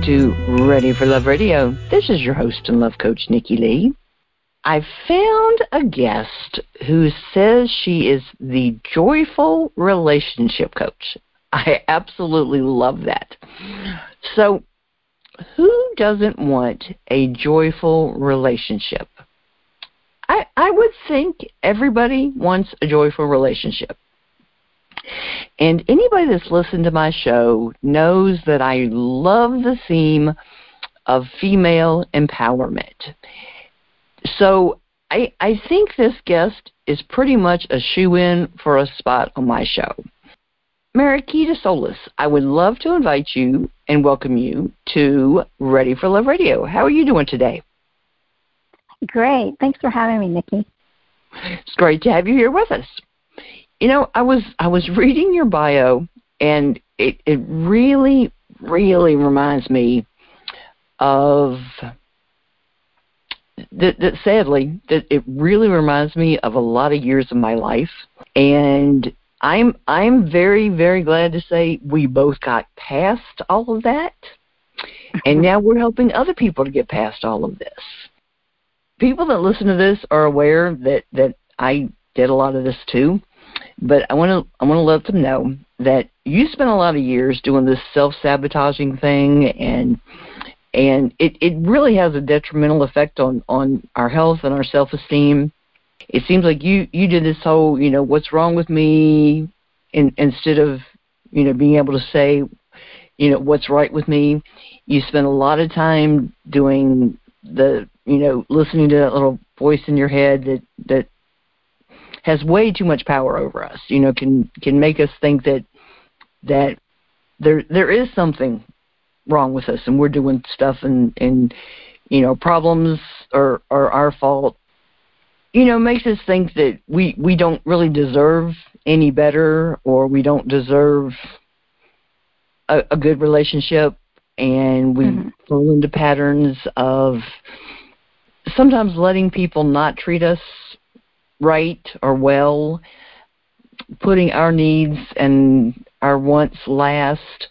welcome to Ready for Love Radio. This is your host and love coach, Nikki Lee. I found a guest who says she is the joyful relationship coach. I absolutely love that. So, who doesn't want a joyful relationship? I, I would think everybody wants a joyful relationship. And anybody that's listened to my show knows that I love the theme of female empowerment. So I, I think this guest is pretty much a shoe in for a spot on my show. Mariquita Solis, I would love to invite you and welcome you to Ready for Love Radio. How are you doing today? Great. Thanks for having me, Nikki. It's great to have you here with us. You know, I was I was reading your bio and it, it really, really reminds me of that, that sadly that it really reminds me of a lot of years of my life. And I'm I'm very very glad to say we both got past all of that, and now we're helping other people to get past all of this. People that listen to this are aware that that I did a lot of this too, but I want to I want to let them know that you spent a lot of years doing this self sabotaging thing and and it it really has a detrimental effect on on our health and our self esteem it seems like you you did this whole you know what's wrong with me in, instead of you know being able to say you know what's right with me. You spend a lot of time doing the you know listening to that little voice in your head that that has way too much power over us you know can can make us think that that there there is something wrong with us and we're doing stuff and and you know problems are are our fault you know makes us think that we we don't really deserve any better or we don't deserve a, a good relationship and we mm-hmm. fall into patterns of sometimes letting people not treat us right or well putting our needs and our wants last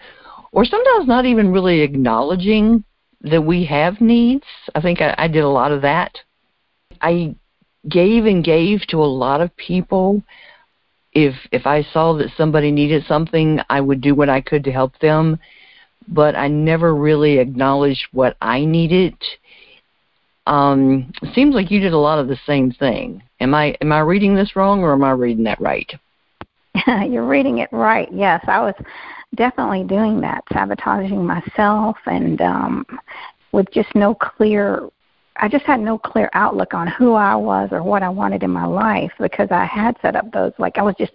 or sometimes not even really acknowledging that we have needs i think i, I did a lot of that i gave and gave to a lot of people. If if I saw that somebody needed something, I would do what I could to help them, but I never really acknowledged what I needed. Um, seems like you did a lot of the same thing. Am I am I reading this wrong or am I reading that right? You're reading it right. Yes, I was definitely doing that, sabotaging myself and um with just no clear I just had no clear outlook on who I was or what I wanted in my life because I had set up those like I was just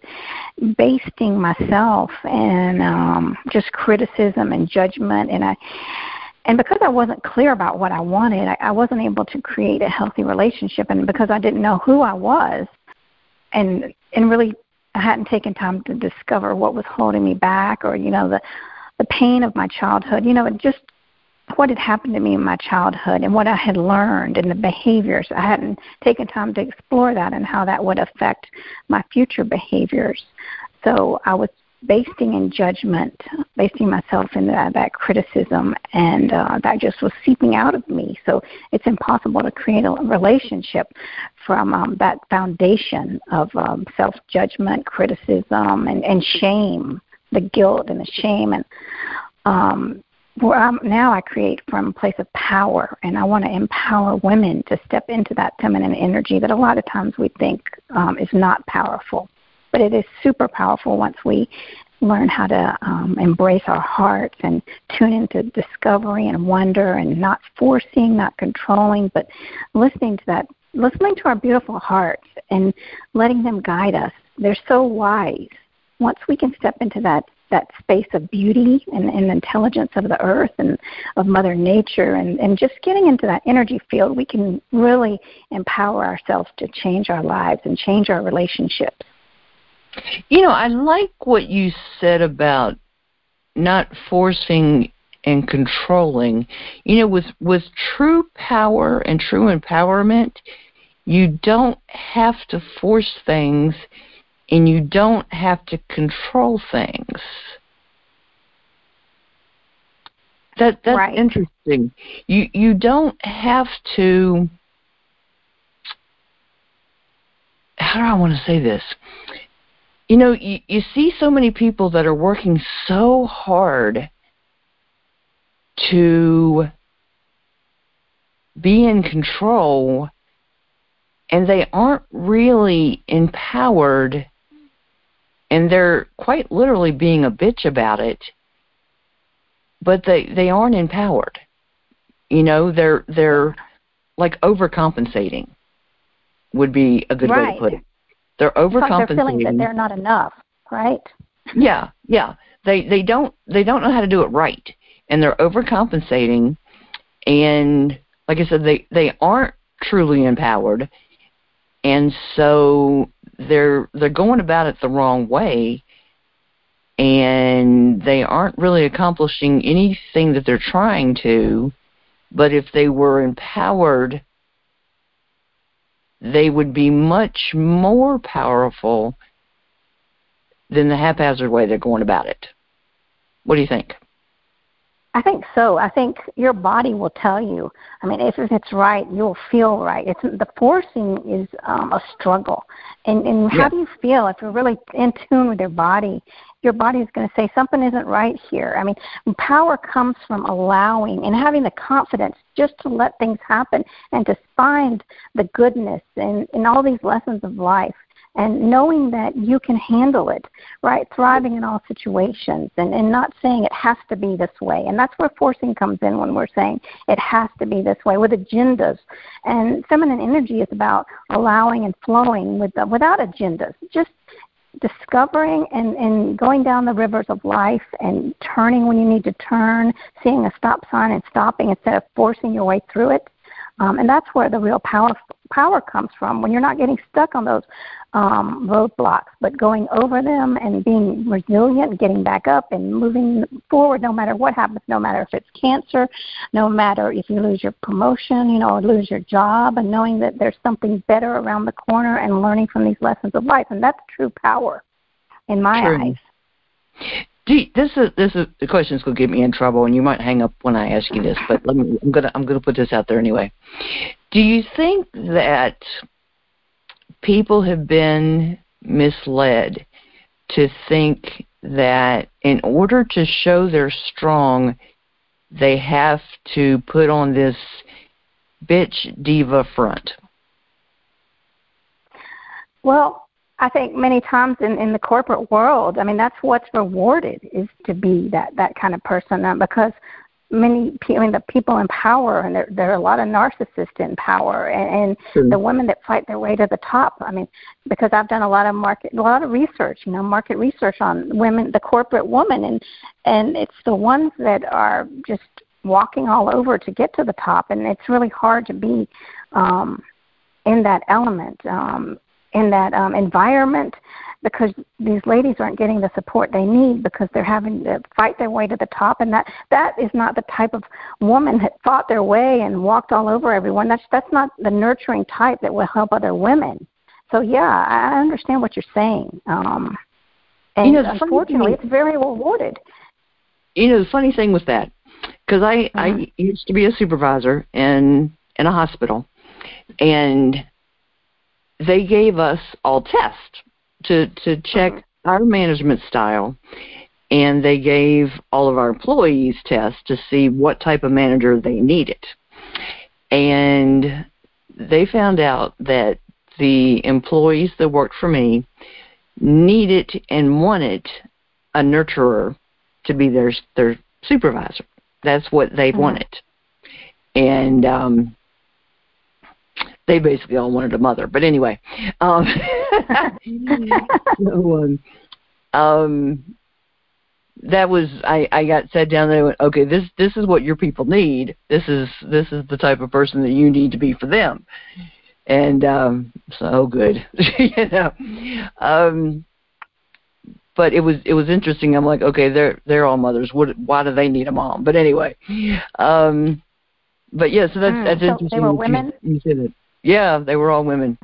basting myself in um just criticism and judgment and I and because I wasn't clear about what I wanted, I, I wasn't able to create a healthy relationship and because I didn't know who I was and and really I hadn't taken time to discover what was holding me back or, you know, the the pain of my childhood. You know, it just what had happened to me in my childhood and what I had learned and the behaviors. I hadn't taken time to explore that and how that would affect my future behaviors. So I was basing in judgment, basing myself in that, that criticism, and uh, that just was seeping out of me. So it's impossible to create a relationship from um, that foundation of um, self judgment, criticism, and, and shame, the guilt and the shame. And um, where I'm, now I create from a place of power, and I want to empower women to step into that feminine energy that a lot of times we think um, is not powerful, but it is super powerful once we learn how to um, embrace our hearts and tune into discovery and wonder, and not forcing, not controlling, but listening to that, listening to our beautiful hearts and letting them guide us. They're so wise. Once we can step into that that space of beauty and, and intelligence of the earth and of Mother Nature and, and just getting into that energy field, we can really empower ourselves to change our lives and change our relationships. You know, I like what you said about not forcing and controlling. You know, with with true power and true empowerment, you don't have to force things and you don't have to control things. That that's right. interesting. You you don't have to how do I want to say this? You know, you, you see so many people that are working so hard to be in control and they aren't really empowered and they're quite literally being a bitch about it but they they aren't empowered you know they're they're like overcompensating would be a good right. way to put it they're overcompensating they're feeling that they're not enough, right? yeah yeah. They they don't they don't know how to do it right. And they're overcompensating. And like i said they they aren't truly empowered. And so they're they're going about it the wrong way. And they aren't really accomplishing anything that they're trying to. But if they were empowered they would be much more powerful than the haphazard way they're going about it. What do you think I think so. I think your body will tell you. I mean, if, if it's right, you'll feel right. It's the forcing is um, a struggle, and and Yeah. how do you feel if you're really in tune with your body? Your body is going to say something isn't right here. I mean, power comes from allowing and having the confidence just to let things happen and to find the goodness in in all these lessons of life and knowing that you can handle it, right? Thriving in all situations and, and not saying it has to be this way. And that's where forcing comes in when we're saying it has to be this way with agendas. And feminine energy is about allowing and flowing with the, without agendas, just discovering and, and going down the rivers of life and turning when you need to turn, seeing a stop sign and stopping instead of forcing your way through it. Um, and that's where the real power power comes from when you're not getting stuck on those um, roadblocks, but going over them and being resilient, getting back up and moving forward no matter what happens, no matter if it's cancer, no matter if you lose your promotion, you know, or lose your job, and knowing that there's something better around the corner and learning from these lessons of life. And that's true power in my True. eyes. Do you, this is this is the question's gonna get me in trouble, and you might hang up when I ask you this, but let me. I'm gonna I'm gonna put this out there anyway. Do you think that people have been misled to think that in order to show they're strong, they have to put on this bitch diva front? Well, I think many times in, in the corporate world, I mean, that's what's rewarded is to be that, that kind of person uh, because many I mean, the people in power, and there, there are a lot of narcissists in power, and, Sure. and the women that fight their way to the top. I mean, because I've done a lot of market, a lot of research, you know, market research on women, the corporate woman, and and it's the ones that are just walking all over to get to the top, and it's really hard to be um, in that element, um, in that um, environment, because these ladies aren't getting the support they need because they're having to fight their way to the top, and that that is not the type of woman that fought their way and walked all over everyone. That's that's not the nurturing type that will help other women. So yeah, I understand what you're saying. Um, and You know, unfortunately, thing- it's very rewarded. you know the funny thing was that because I I Mhm. used to be a supervisor in in a hospital, and they gave us all tests to to check Mhm. our management style, and they gave all of our employees tests to see what type of manager they needed, and they found out that the employees that worked for me needed and wanted a nurturer to be their their supervisor. That's what they Mhm. wanted, and um, they basically all wanted a mother. But anyway, um, so, um, um, that was I, I got sat down there. and went, Okay, this this is what your people need. This is this is the type of person that you need to be for them. And um, so good, you know. Um, but it was it was interesting. I'm like, okay, they're they're all mothers. What why do they need a mom? But anyway, um, but yeah, so that's Mm, that's so interesting. they were that you- women? You, said it. Yeah, they were all women.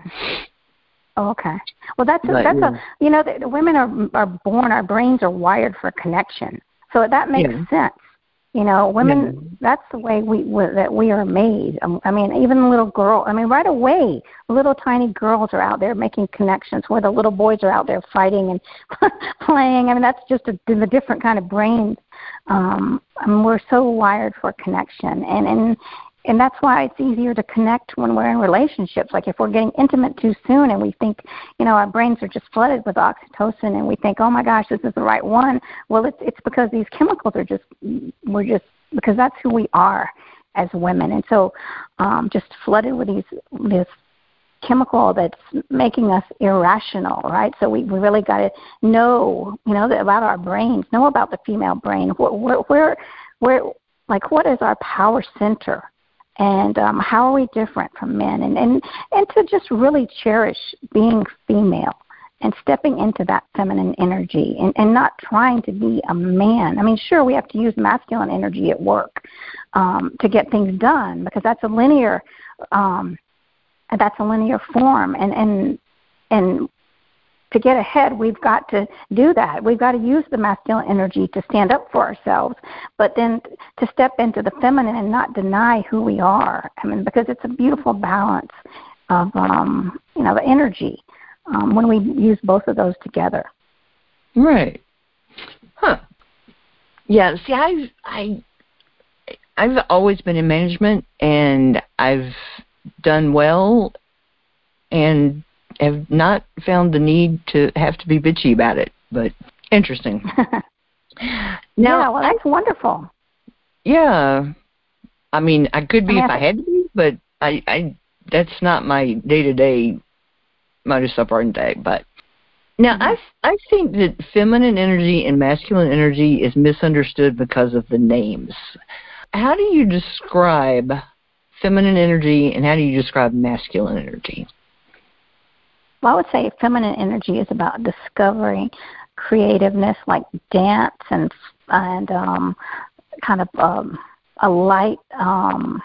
Oh, okay. Well, that's a, But, that's yeah. a you know the, the women are are born. Our brains are wired for connection, so that makes Yeah. sense. You know, women. That's the way we, we that we are made. Um, I mean, even little girl. I mean, right away, little tiny girls are out there making connections, where the little boys are out there fighting and playing. I mean, that's just a, the different kind of brains. Um, I mean, we're so wired for connection, and and and that's why it's easier to connect when we're in relationships. Like if we're getting intimate too soon and we think, you know, our brains are just flooded with oxytocin and we think, oh my gosh, this is the right one. Well, it's it's because these chemicals are just we're just because that's who we are as women, and so um, just flooded with these this chemical that's making us irrational, right? So we, we really got to know, you know, about our brains, know about the female brain, where, where, where, where like, what is our power center? And um, how are we different from men and, and and to just really cherish being female and stepping into that feminine energy and, and not trying to be a man. I mean, sure, we have to use masculine energy at work um, to get things done because that's a linear um, that's a linear form and and and to get ahead, we've got to do that. We've got to use the masculine energy to stand up for ourselves, but then to step into the feminine and not deny who we are. I mean, because it's a beautiful balance of, um, you know, the energy um, when we use both of those together. Right. Huh. Yeah. See, I've I I've always been in management, and I've done well, and have not found the need to have to be bitchy about it. But interesting. yeah, well, that's wonderful. yeah. I mean, I could be I if I I had to be, but I, I that's not my day to day modus operandi. But now Mhm. I I think that feminine energy and masculine energy is misunderstood because of the names. How do you describe feminine energy and how do you describe masculine energy? Well, I would say feminine energy is about discovering creativeness, like dance and and um, kind of um, a light, um,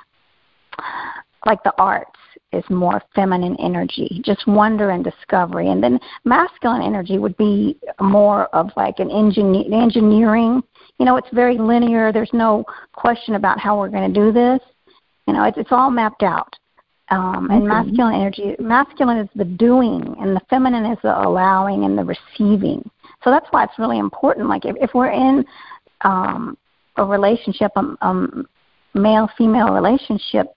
like the arts is more feminine energy, just wonder and discovery. And then masculine energy would be more of like an engineer, engineering. You know, it's very linear. There's no question about how we're going to do this. You know, it's, it's all mapped out. Um, and Okay. masculine energy, masculine is the doing, and the feminine is the allowing and the receiving. So that's why it's really important. Like if, if we're in um, a relationship, um, um, male female relationship,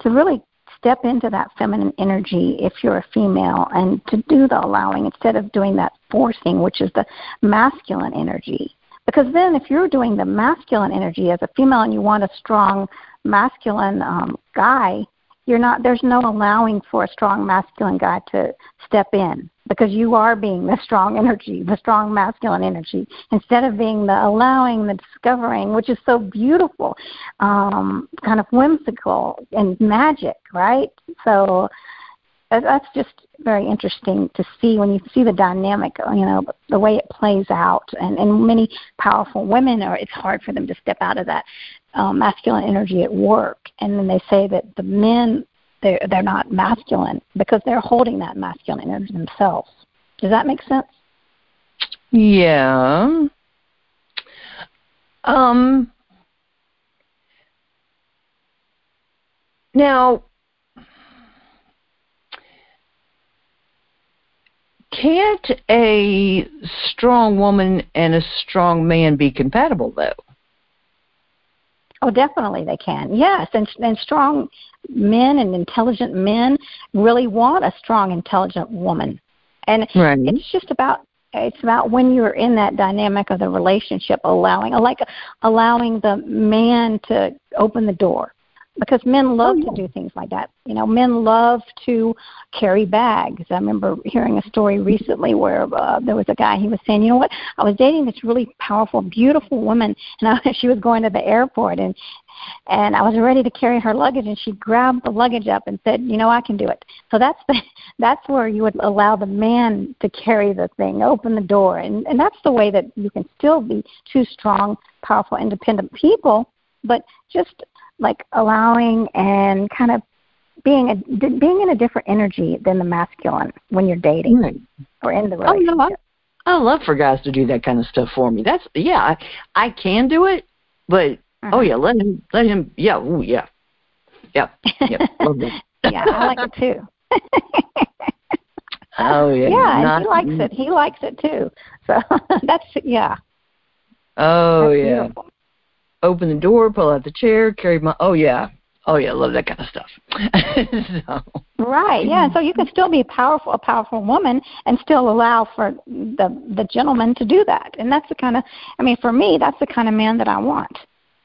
to really step into that feminine energy if you're a female and to do the allowing instead of doing that forcing, which is the masculine energy. Because then, if you're doing the masculine energy as a female and you want a strong masculine um, guy, you're not. There's no allowing for a strong masculine guy to step in because you are being the strong energy, the strong masculine energy, instead of being the allowing, the discovering, which is so beautiful, um, kind of whimsical and magic, right? So that- that's just very interesting to see when you see the dynamic, you know, the way it plays out. And, and many powerful women are, it's hard for them to step out of that um, masculine energy at work. And then they say that the men, they're, they're not masculine because they're holding that masculine energy themselves. Does that make sense? Yeah. Um. Now, can't a strong woman and a strong man be compatible, though? Oh, definitely they can. Yes, and and strong men and intelligent men really want a strong, intelligent woman, and Right. it's just about it's about when you're in that dynamic of the relationship, allowing like allowing the man to open the door, because men love Oh, yeah. to do things like that. You know, men love to carry bags. I remember hearing a story recently where uh, there was a guy. He was saying, "You know what? I was dating this really powerful, beautiful woman, and I, she was going to the airport, and and I was ready to carry her luggage, and she grabbed the luggage up and said, "You know, I can do it." So that's the that's where you would allow the man to carry the thing, open the door, and and that's the way that you can still be two strong, powerful, independent people, but just like allowing and kind of being a being in a different energy than the masculine when you're dating Right. or in the Oh relationship. no, I, I love for guys to do that kind of stuff for me. That's yeah, I, I can do it, but oh Uh-huh. yeah, let him let him yeah, ooh, yeah. Yeah. Yeah. yeah, I like it too. Oh yeah. yeah, and not- he likes it. He likes it too. So that's yeah. Oh that's yeah. Beautiful. Open the door, pull out the chair, carry my oh yeah. Oh yeah, love that kind of stuff. so Right. Yeah. So you can still be powerful, a powerful woman, and still allow for the the gentleman to do that. And that's the kind of, I mean, for me, that's the kind of man that I want.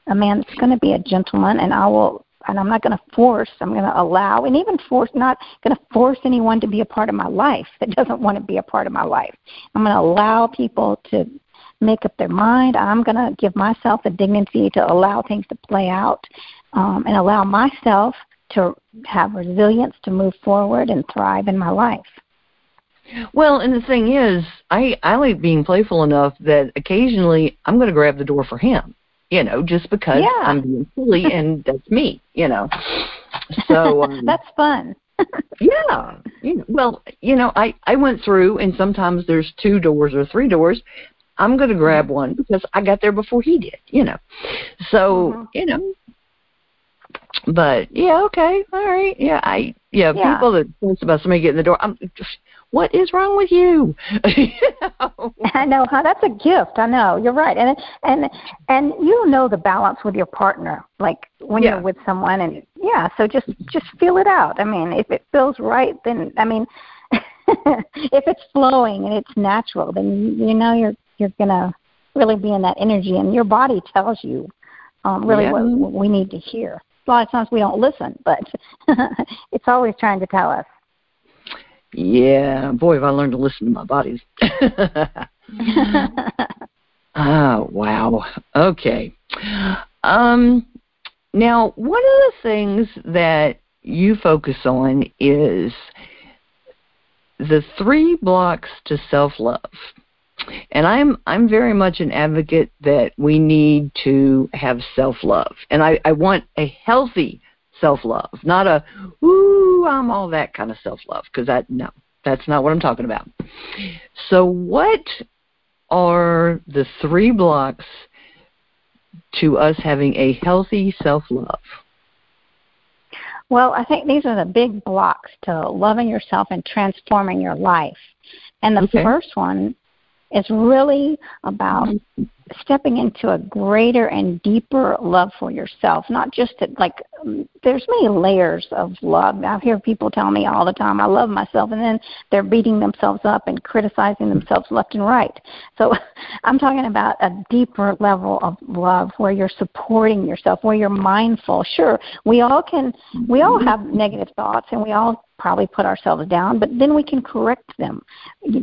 A man that's going to be a gentleman, and I will, and I'm not going to force. I'm going to allow, and even force, not going to force anyone to be a part of my life that doesn't want to be a part of my life. I'm going to allow people to make up their mind. I'm going to give myself the dignity to allow things to play out, um, and allow myself to have resilience to move forward and thrive in my life. Well, and the thing is, I I like being playful enough that occasionally I'm going to grab the door for him. You know, just because Yeah. I'm being silly and that's me. You know, so um, That's fun. yeah. You know, well, you know, I I went through, and sometimes there's two doors or three doors. I'm going to grab one because I got there before he did. You know, so Mhm. you know. But yeah, okay, all right, yeah, I yeah, Yeah. people that fuss about somebody getting in the door. I'm just, what is wrong with you? you know? I know, huh? That's a gift. I know. You're right. And and and you know the balance with your partner, like when Yeah. you're with someone, and yeah. So just just feel it out. I mean, if it feels right, then I mean, if it's flowing and it's natural, then you know you're you're gonna really be in that energy, and your body tells you um, really Yeah. what, we need to hear. A lot of times we don't listen, but it's always trying to tell us. Yeah, boy, have I learned to listen to my bodies. oh, wow. Okay. Um, now, one of the things that you focus on is the three blocks to self-love. And I'm I'm very much an advocate that we need to have self-love. And I, I want a healthy self-love, not a ooh, I'm all that kind of self-love because that no, that's not what I'm talking about. So what are the three blocks to us having a healthy self-love? Well, I think these are the big blocks to loving yourself and transforming your life. And the Okay. first one is really about stepping into a greater and deeper love for yourself. Not just that, like, um, there's many layers of love. I hear people tell me all the time, I love myself, and then they're beating themselves up and criticizing themselves left and right. So I'm talking about a deeper level of love where you're supporting yourself, where you're mindful. Sure, we all can, we all have negative thoughts, and we all probably put ourselves down, but then we can correct them.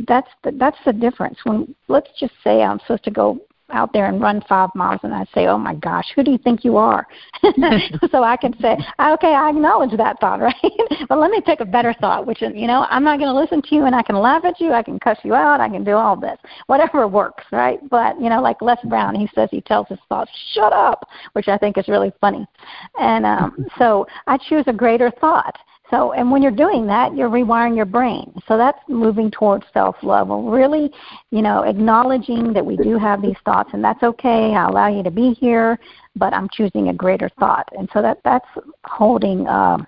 That's the, that's the difference. When let's just say I'm supposed to go out there and run five miles and I say, Oh my gosh, who do you think you are? so I can say, Okay, I acknowledge that thought, right? but let me pick a better thought, which is, you know, I'm not gonna listen to you and I can laugh at you, I can cuss you out, I can do all this. Whatever works, right? But, you know, like Les Brown, he says he tells his thoughts, Shut up which I think is really funny. And um so I choose a greater thought. So, and when you're doing that, you're rewiring your brain. So that's moving towards self-love. Well, really, you know, acknowledging that we do have these thoughts, and that's okay. I allow you to be here, but I'm choosing a greater thought. And so that that's holding um,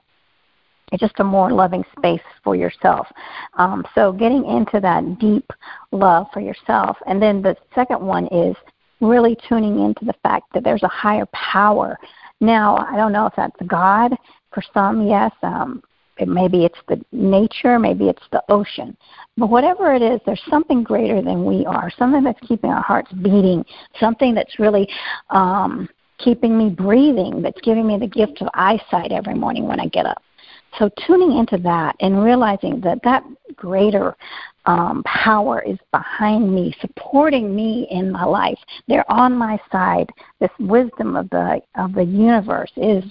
just a more loving space for yourself. Um, so getting into that deep love for yourself, and then the second one is really tuning into the fact that there's a higher power. Now, I don't know if that's God. For some, yes. Um, maybe it's the nature, maybe it's the ocean. But whatever it is, there's something greater than we are, something that's keeping our hearts beating, something that's really um, keeping me breathing, that's giving me the gift of eyesight every morning when I get up. So tuning into that and realizing that that greater um, power is behind me, supporting me in my life. They're on my side. This wisdom of the of the universe is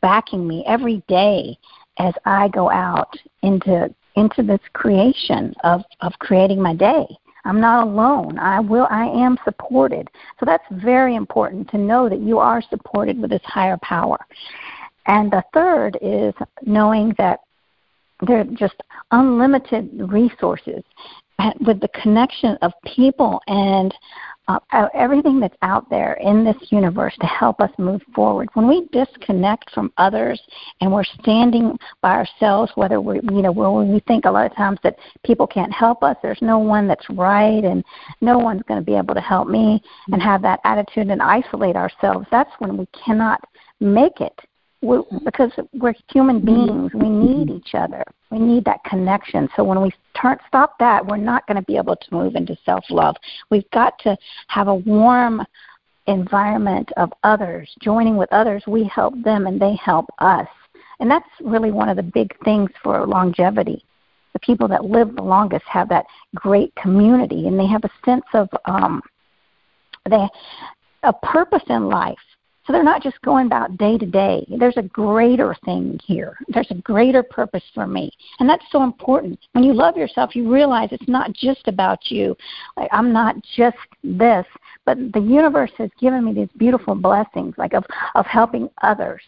backing me every day as I go out into into this creation of of creating my day. I'm not alone. I will I am supported. So that's very important to know that you are supported with this higher power. And the third is knowing that there are just unlimited resources with the connection of people and uh, everything that's out there in this universe to help us move forward. When we disconnect from others and we're standing by ourselves, whether we, you know, when we think a lot of times that people can't help us, there's no one that's right, and no one's going to be able to help me, and have that attitude and isolate ourselves. That's when we cannot make it we, because we're human beings. We need each other. We need that connection. So when we turn, stop that, we're not going to be able to move into self love. We've got to have a warm environment of others, joining with others. We help them and they help us. And that's really one of the big things for longevity. The people that live the longest have that great community and they have a sense of um, they a purpose in life so they're not just going about day to day. There's a greater thing here. There's a greater purpose for me. And that's so important. When you love yourself, you realize it's not just about you. Like I'm not just this, but the universe has given me these beautiful blessings like of of helping others.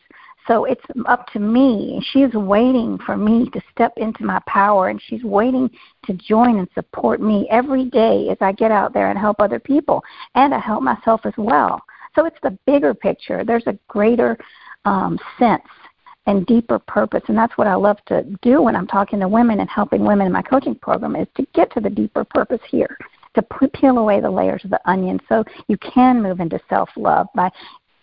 So it's up to me. She's waiting for me to step into my power, and she's waiting to join and support me every day as I get out there and help other people, and I help myself as well. So it's the bigger picture. There's a greater um, sense and deeper purpose, and that's what I love to do when I'm talking to women and helping women in my coaching program is to get to the deeper purpose here, to peel away the layers of the onion, so you can move into self-love by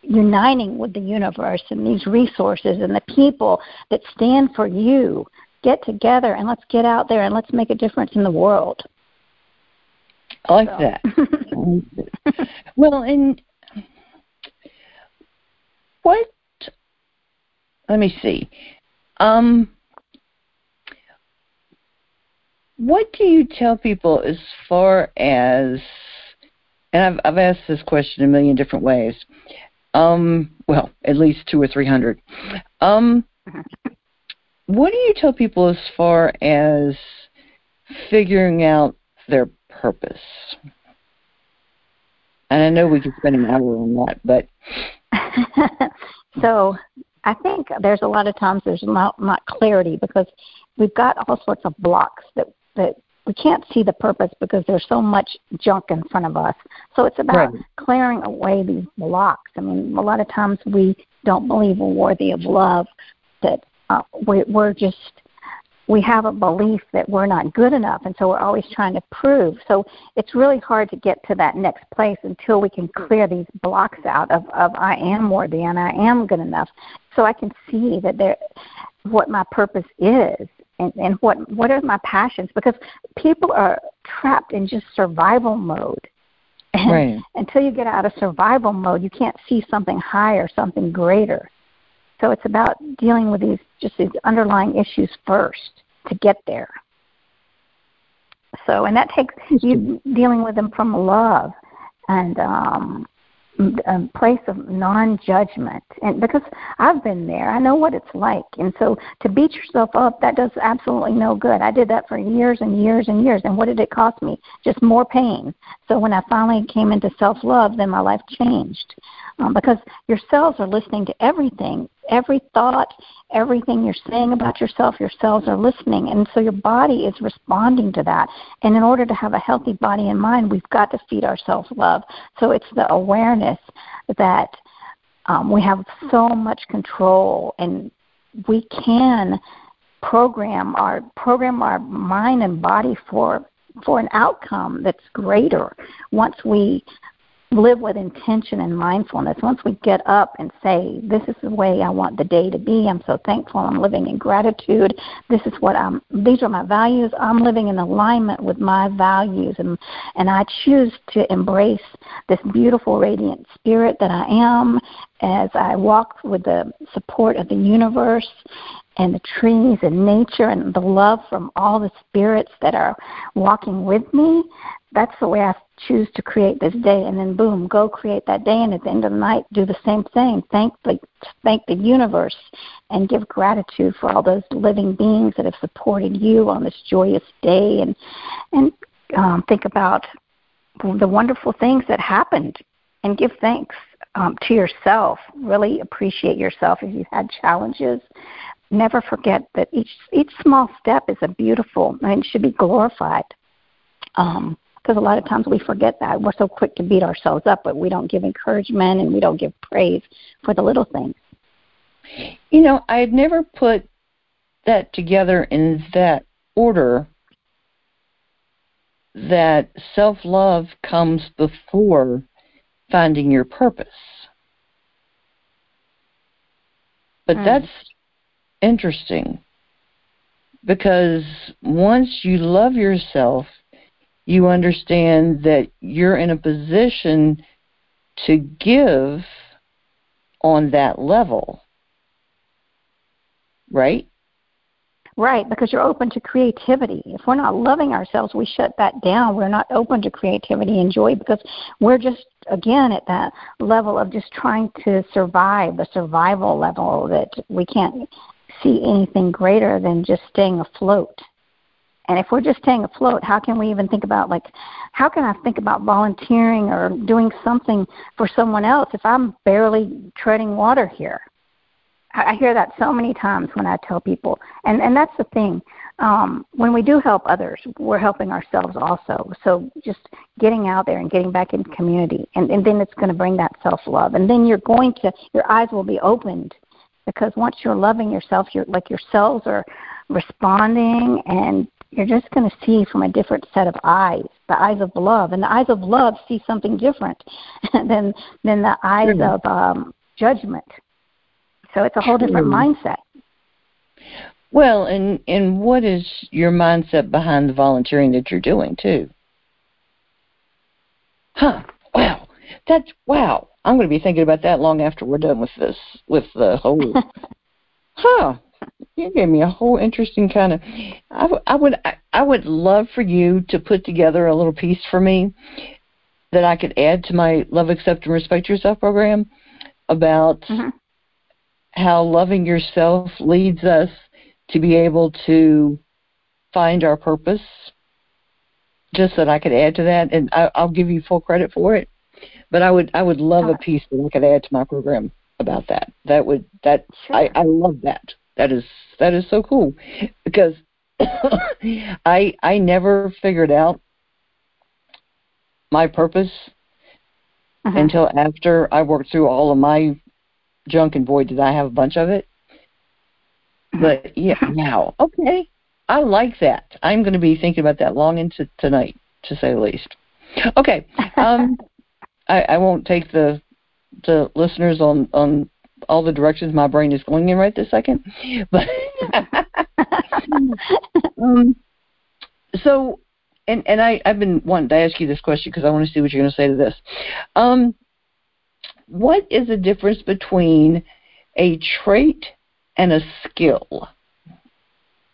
uniting with the universe and these resources and the people that stand for you. Get together and let's get out there and let's make a difference in the world. I like so. that. well, and what let me see um what do you tell people as far as and I've I've asked this question a million different ways. Um well, at least two or three hundred. Um what do you tell people as far as figuring out their purpose? And I know we could spend an hour on that, but so I think there's a lot of times there's not not clarity because we've got all sorts of blocks that that we can't see the purpose because there's so much junk in front of us. So it's about right. clearing away these blocks. I mean, a lot of times we don't believe we're worthy of love. That uh, we, we're just we have a belief that we're not good enough, and so we're always trying to prove. So it's really hard to get to that next place until we can clear these blocks out of, of I am worthy and I am good enough. So I can see that there, what my purpose is and, and what what are my passions because people are trapped in just survival mode. And right. until you get out of survival mode, you can't see something higher, something greater. So it's about dealing with these just these underlying issues first to get there. So and that takes you dealing with them from love and um a place of non-judgment. And because I've been there I know what it's like. And so to beat yourself up that does absolutely no good. I did that for years and years and years. And what did it cost me? Just more pain. So when I finally came into self-love then my life changed. Um, because your cells are listening to everything every thought, everything you're saying about yourself, your cells are listening. And so your body is responding to that. And in order to have a healthy body and mind, we've got to feed ourselves love. So it's the awareness that um, we have so much control and we can program our program our mind and body for for an outcome that's greater once we live with intention and mindfulness. Once we get up and say, "This is the way I want the day to be. I'm so thankful. I'm living in gratitude. This is what I'm. These are my values. I'm living in alignment with my values, and and I choose to embrace this beautiful, radiant spirit that I am as I walk with the support of the universe." And the trees and nature and the love from all the spirits that are walking with me, that's the way I choose to create this day and then boom go create that day and at the end of the night do the same thing. Thank the thank the universe and give gratitude for all those living beings that have supported you on this joyous day and and um, think about the wonderful things that happened and give thanks um, to yourself. Really appreciate yourself if you've had challenges. Never forget that each each small step is a beautiful and should be glorified um, because a lot of times we forget that. We're so quick to beat ourselves up, but we don't give encouragement and we don't give praise for the little things. You know, I had never put that together in that order that self love comes before finding your purpose. But mm. that's interesting because once you love yourself, you understand that you're in a position to give on that level. Right? Right, because you're open to creativity. If we're not loving ourselves, we shut that down. We're not open to creativity and joy because we're just, again, at that level of just trying to survive, the survival level that we can't see anything greater than just staying afloat. And if we're just staying afloat, how can we even think about like how can I think about volunteering or doing something for someone else if I'm barely treading water here? I hear that so many times when I tell people, and and that's the thing. Um, when we do help others, we're helping ourselves also. So just getting out there and getting back in community, and and then it's going to bring that self love, and then you're going to your eyes will be opened because once you're loving yourself, you're like your cells are responding and you're just going to see from a different set of eyes, the eyes of love, and the eyes of love see something different than than the eyes mm-hmm. of um, judgment. So it's a whole different mm-hmm. mindset. Well, and and what is your mindset behind the volunteering that you're doing too? Huh? Wow, that's wow. I'm going to be thinking about that long after we're done with this, with the whole. huh? You gave me a whole interesting kind of I, w- I would I, I would love for you to put together a little piece for me that I could add to my love accept and respect yourself program about mm-hmm. how loving yourself leads us to be able to find our purpose. Just that I could add to that and I, I'll give you full credit for it. But I would I would love a piece that I could add to my program about that. That would that sure. I I love that that is that is so cool because I I never figured out my purpose uh-huh. until after I worked through all of my junk and boy did I have a bunch of it. Uh-huh. But yeah, now okay, I like that. I'm going to be thinking about that long into tonight, to say the least. Okay, um, I, I won't take the the listeners on on all the directions my brain is going in right this second. But um, so, and and I I've been wanting to ask you this question because I want to see what you're going to say to this. Um, what is the difference between a trait and a skill?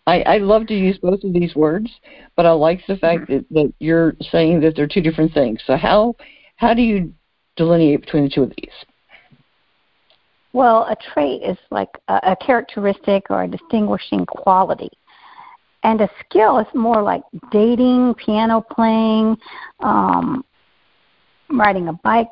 I, I love to use both of these words, but I like the fact mm-hmm. that, that you're saying that they're two different things. So how how do you delineate between the two of these? Well, a trait is like a, a characteristic or a distinguishing quality. And a skill is more like dating, piano playing, um, riding a bike.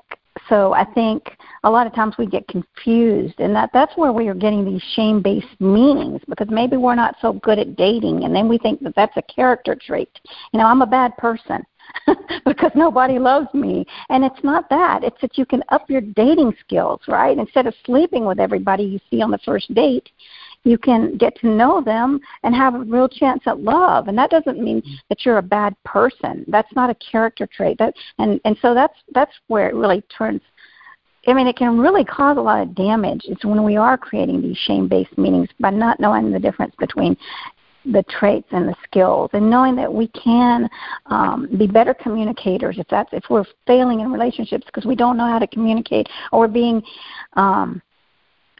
So I think a lot of times we get confused, and that that's where we are getting these shame-based meanings because maybe we're not so good at dating, and then we think that that's a character trait. You know, I'm a bad person. because nobody loves me. And it's not that. It's that you can up your dating skills, right? Instead of sleeping with everybody you see on the first date, you can get to know them and have a real chance at love. And that doesn't mean that you're a bad person. That's not a character trait. That and and so that's that's where it really turns I mean, it can really cause a lot of damage. It's when we are creating these shame-based meanings by not knowing the difference between the traits and the skills, and knowing that we can um, be better communicators if that's if we're failing in relationships because we don't know how to communicate or we're being um,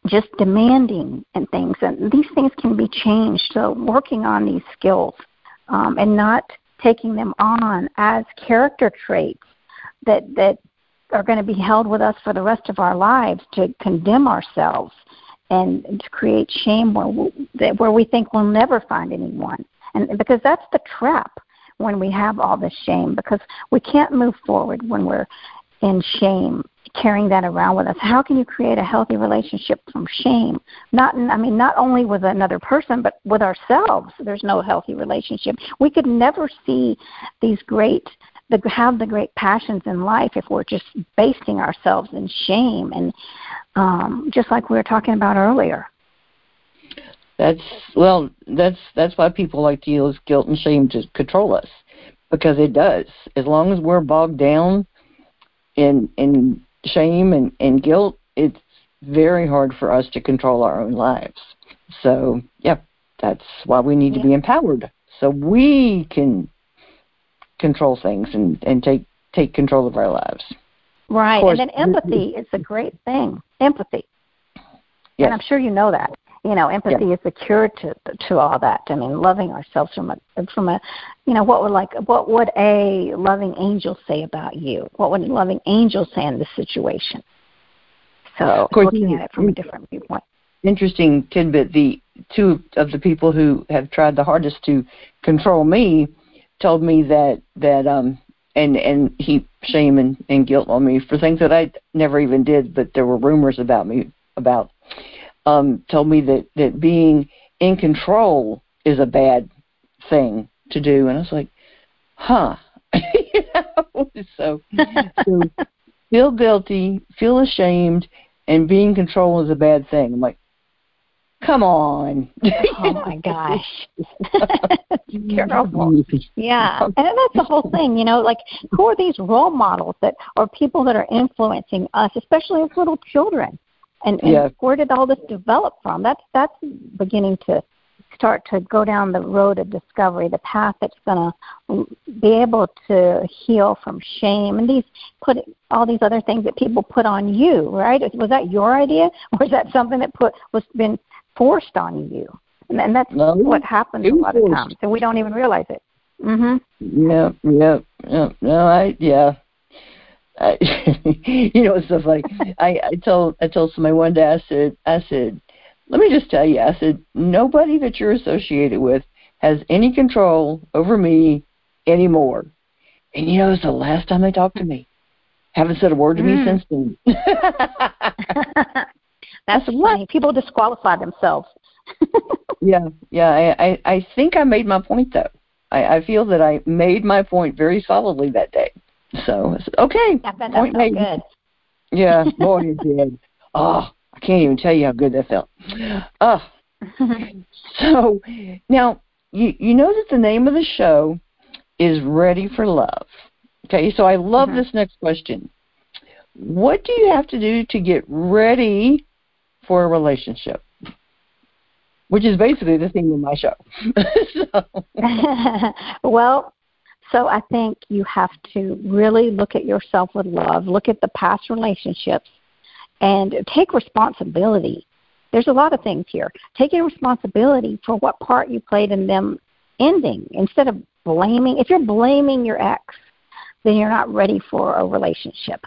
just demanding and things. And these things can be changed. So working on these skills um, and not taking them on as character traits that that are going to be held with us for the rest of our lives to condemn ourselves and to create shame where we, where we think we'll never find anyone. And because that's the trap when we have all this shame because we can't move forward when we're in shame carrying that around with us. How can you create a healthy relationship from shame? Not i mean not only with another person but with ourselves. There's no healthy relationship. We could never see these great the, have the great passions in life if we're just basing ourselves in shame and um, just like we were talking about earlier. That's well, that's that's why people like to use guilt and shame to control us, because it does. As long as we're bogged down in in shame and, and guilt, it's very hard for us to control our own lives. So, yeah, that's why we need yeah. to be empowered so we can control things and, and take take control of our lives. Right. And then empathy is a great thing. Empathy. Yes. And I'm sure you know that. You know, empathy yes. is the cure to to all that. I mean, loving ourselves from a from a you know, what would like what would a loving angel say about you? What would a loving angel say in this situation? So of course, looking at it from a different viewpoint. Interesting tidbit, the two of the people who have tried the hardest to control me told me that that um and and he shame and, and guilt on me for things that I never even did, but there were rumors about me about. Um, told me that that being in control is a bad thing to do, and I was like, huh. you know? So, so feel guilty, feel ashamed, and being in control is a bad thing. I'm like, Come on. oh my gosh. terrible. Yeah. And that's the whole thing, you know, like who are these role models that are people that are influencing us, especially as little children? And, and yeah. where did all this develop from? That's that's beginning to start to go down the road of discovery, the path that's going to be able to heal from shame and these put all these other things that people put on you, right? Was that your idea, or is that something that put was been forced on you, and, and that's no, what happens a lot forced. of times, and we don't even realize it. Mhm. Yeah, yeah, yeah. No, I yeah. I, you know, it's stuff like I, I told I told somebody one day. I said I said, let me just tell you. I said nobody that you're associated with has any control over me anymore. And you know, it's the last time they talked to me. Haven't said a word to mm. me since then. That's funny. People disqualify themselves. yeah, yeah. I, I I think I made my point though. I, I feel that I made my point very solidly that day. So okay, yeah, point made. Good. Yeah, boy, it did. Oh, I can't even tell you how good that felt. Oh. so now you you know that the name of the show is Ready for Love. Okay, so I love mm-hmm. this next question. What do you have to do to get ready for a relationship, which is basically the theme of my show. well, so I think you have to really look at yourself with love, look at the past relationships, and take responsibility. There's a lot of things here. Taking responsibility for what part you played in them ending instead of blaming. If you're blaming your ex, then you're not ready for a relationship.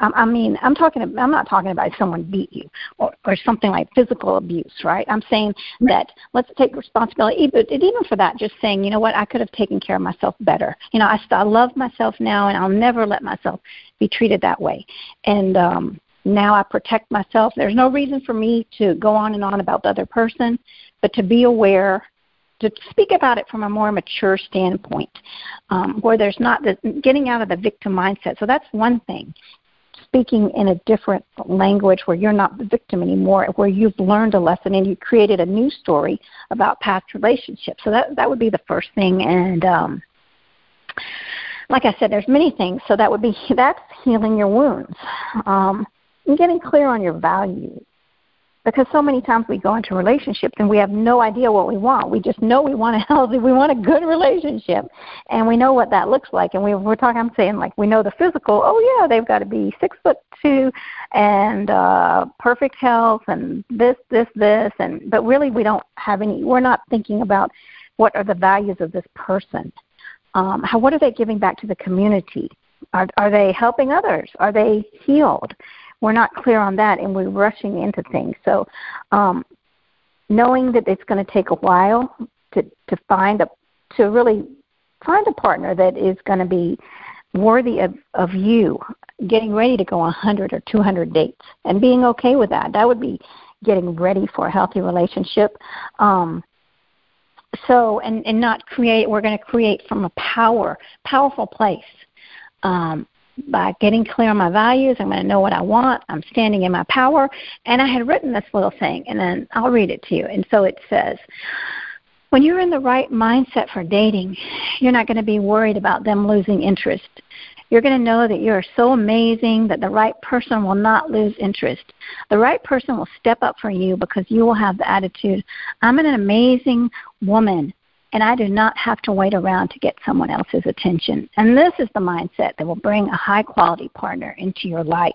Um, I mean, I'm talking. I'm not talking about someone beat you or, or something like physical abuse, right? I'm saying that let's take responsibility. But even for that, just saying, you know what, I could have taken care of myself better. You know, I, I love myself now, and I'll never let myself be treated that way. And um, now I protect myself. There's no reason for me to go on and on about the other person, but to be aware to speak about it from a more mature standpoint, um, where there's not the getting out of the victim mindset. So that's one thing. speaking in a different language where you're not the victim anymore, where you've learned a lesson and you created a new story about past relationships. So that that would be the first thing. And um, like I said, there's many things. So that would be that's healing your wounds, um, and getting clear on your values because so many times we go into relationships and we have no idea what we want. We just know we want a healthy, we want a good relationship, and we know what that looks like. And we, we're talking, I'm saying like we know the physical. Oh yeah, they've got to be six foot two and uh, perfect health and this, this, this, and but really we don't have any. We're not thinking about what are the values of this person. Um, how what are they giving back to the community? Are are they helping others? Are they healed? We're not clear on that and we're rushing into things. So um, knowing that it's going to take a while to, to find a to really find a partner that is going to be worthy of, of you getting ready to go 100 or 200 dates and being okay with that. That would be getting ready for a healthy relationship. Um, so and and not create. We're going to create from a power, powerful place. Um, by getting clear on my values. I'm going to know what I want. I'm standing in my power. And I had written this little thing, and then I'll read it to you. And so it says, when you're in the right mindset for dating, you're not going to be worried about them losing interest. You're going to know that you are so amazing that the right person will not lose interest. The right person will step up for you because you will have the attitude, I'm an amazing woman and I do not have to wait around to get someone else's attention. And this is the mindset that will bring a high quality partner into your life.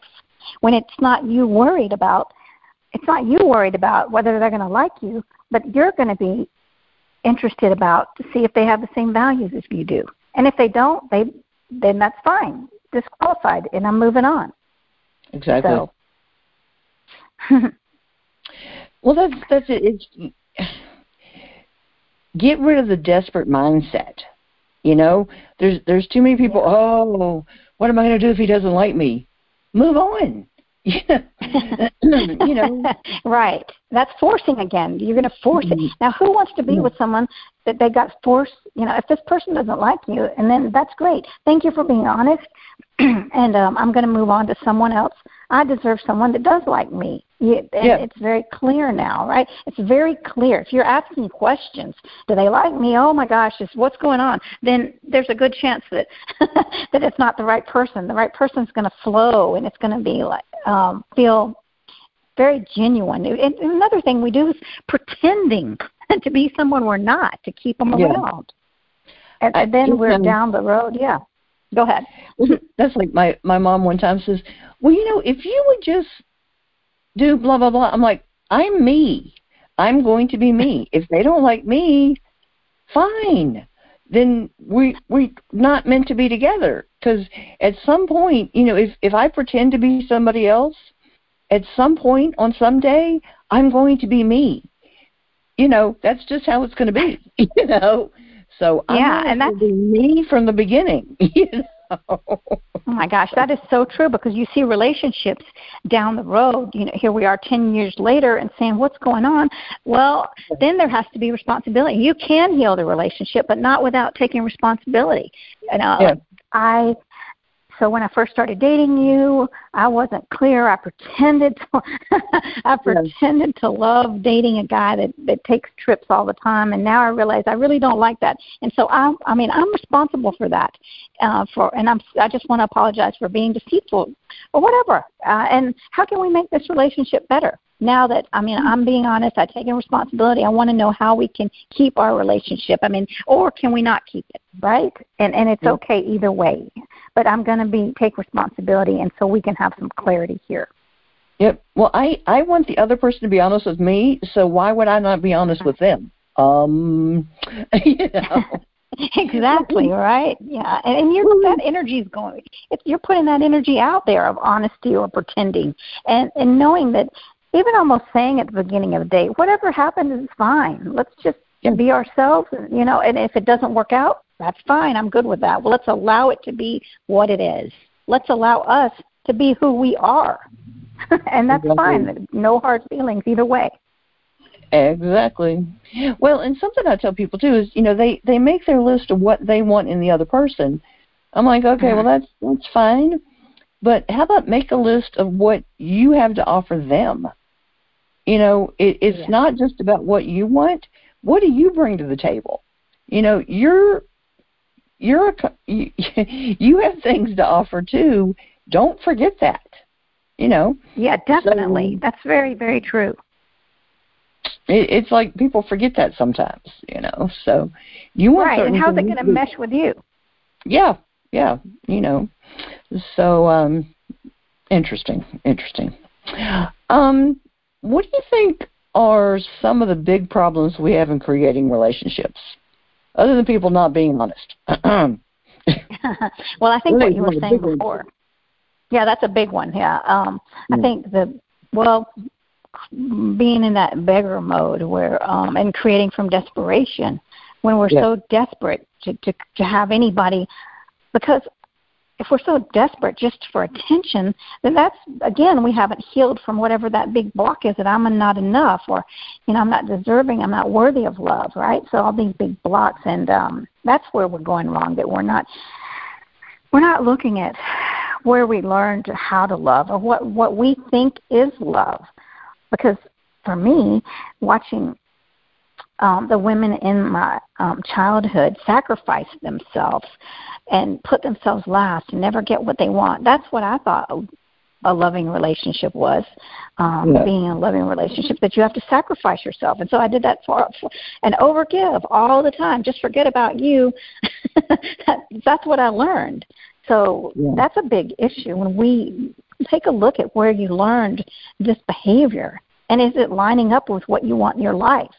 When it's not you worried about, it's not you worried about whether they're going to like you, but you're going to be interested about to see if they have the same values as you do. And if they don't, they then that's fine, disqualified, and I'm moving on. Exactly. So. well, that's that's it. It's, get rid of the desperate mindset. You know, there's there's too many people. Oh, what am I going to do if he doesn't like me? Move on. you know, right? That's forcing again. You're going to force it. Mm-hmm. Now, who wants to be with someone that they got forced? You know, if this person doesn't like you, and then that's great. Thank you for being honest, and um, I'm going to move on to someone else. I deserve someone that does like me. And yeah. it's very clear now, right? It's very clear. If you're asking questions, do they like me? Oh my gosh, is what's going on? Then there's a good chance that that it's not the right person. The right person's going to flow, and it's going to be like um, feel very genuine. And another thing we do is pretending to be someone we're not to keep them yeah. around. And, and then we're down the road. Yeah. Go ahead. That's like my my mom one time says, "Well, you know, if you would just do blah blah blah. I'm like, I'm me. I'm going to be me. If they don't like me, fine. Then we we're not meant to be together. Because at some point, you know, if if I pretend to be somebody else, at some point on some day, I'm going to be me. You know, that's just how it's going to be. You know, so yeah, I'm and that's be me from the beginning. You know? oh my gosh, that is so true because you see relationships down the road. You know, here we are 10 years later and saying, what's going on? Well, then there has to be responsibility. You can heal the relationship, but not without taking responsibility. And uh, yeah. I so when I first started dating you, I wasn't clear. I pretended to I pretended to love dating a guy that that takes trips all the time, and now I realize I really don't like that. And so I I mean I'm responsible for that. Uh, for and I'm I just want to apologize for being deceitful or whatever. Uh, and how can we make this relationship better? now that I mean I'm being honest, I take responsibility. I want to know how we can keep our relationship. I mean, or can we not keep it, right? And and it's okay either way. But I'm going to be take responsibility, and so we can have some clarity here. Yep. Well, I I want the other person to be honest with me. So why would I not be honest with them? Um, you know. exactly right yeah and, and you're that energy is going if you're putting that energy out there of honesty or pretending and and knowing that even almost saying at the beginning of the date, whatever happens is fine. Let's just be ourselves, you know, and if it doesn't work out, that's fine. I'm good with that. Well, let's allow it to be what it is. Let's allow us to be who we are. and that's exactly. fine. No hard feelings either way. Exactly. Well, and something I tell people too is, you know, they they make their list of what they want in the other person. I'm like, okay, well uh-huh. that's that's fine but how about make a list of what you have to offer them? You know, it, it's Yeah. not just about what you want. What do you bring to the table? You know, you're you're a, you, you have things to offer too. Don't forget that. You know, Yeah, definitely. So- That's very, very true. it, it's like people forget that sometimes. You know, so you want Right. And how's it going to mesh with you? Yeah, yeah, you know. So um interesting, interesting. Um what do you think are some of the big problems we have in creating relationships? Other than people not being honest. well, I think Really, what you were one of the saying before. ones. Yeah, that's a big one. Yeah. Um, I Mm. think the well, being in that beggar mode where um, and creating from desperation when we're Yeah. so desperate to, to to have anybody because if we're so desperate just for attention, then that's again we haven't healed from whatever that big block is that I'm not enough or you know I'm not deserving, I'm not worthy of love, right? So all these big blocks and um that's where we're going wrong that we're not we're not looking at where we learned how to love or what what we think is love because for me watching um, the women in my um, childhood sacrifice themselves and put themselves last and never get what they want. That's what I thought a, a loving relationship was. Um, Yeah. Being in a loving relationship, that you have to sacrifice yourself. And so I did that for, for and overgive all the time. Just forget about you. that, that's what I learned. So Yeah. that's a big issue when we take a look at where you learned this behavior and is it lining up with what you want in your life?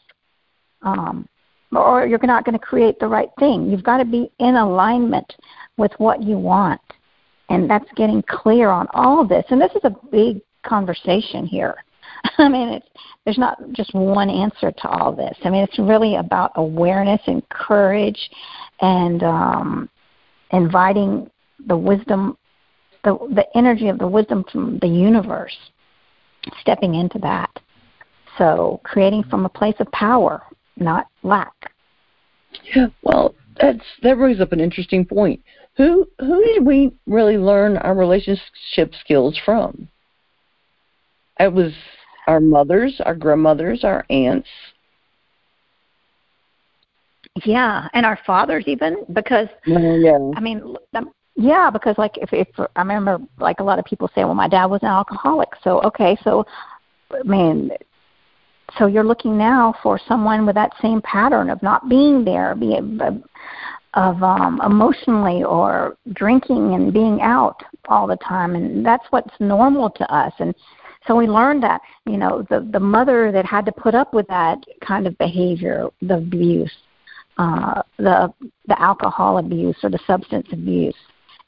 Um, or you're not going to create the right thing. You've got to be in alignment with what you want and that's getting clear on all this. And this is a big conversation here. I mean it's there's not just one answer to all this. I mean it's really about awareness and courage and um, inviting the wisdom the the energy of the wisdom from the universe stepping into that so creating from a place of power not lack Yeah, well, that's that brings up an interesting point. Who who did we really learn our relationship skills from? It was our mothers, our grandmothers, our aunts. yeah and our fathers even because Well, yeah. I mean, yeah, because like if if I remember, like a lot of people say, well, my dad was an alcoholic, so okay, so I mean, so you're looking now for someone with that same pattern of not being there, being of, of um, emotionally or drinking and being out all the time, and that's what's normal to us, and so we learned that you know the the mother that had to put up with that kind of behavior, the abuse, uh, the the alcohol abuse or the substance abuse,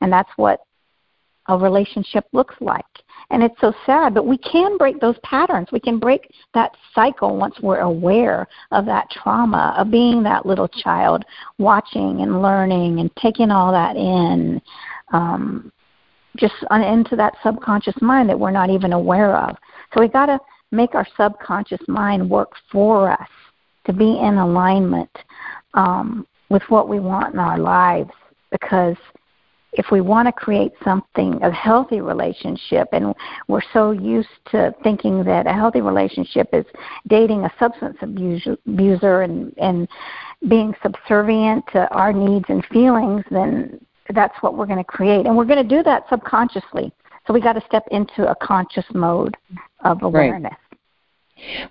and that's what a relationship looks like. And it's so sad, but we can break those patterns. We can break that cycle once we're aware of that trauma, of being that little child, watching and learning and taking all that in, um, just on, into that subconscious mind that we're not even aware of. So we got to make our subconscious mind work for us to be in alignment um, with what we want in our lives because if we want to create something a healthy relationship and we're so used to thinking that a healthy relationship is dating a substance abuser, and and being subservient to our needs and feelings then that's what we're going to create and we're going to do that subconsciously so we got to step into a conscious mode of awareness Right.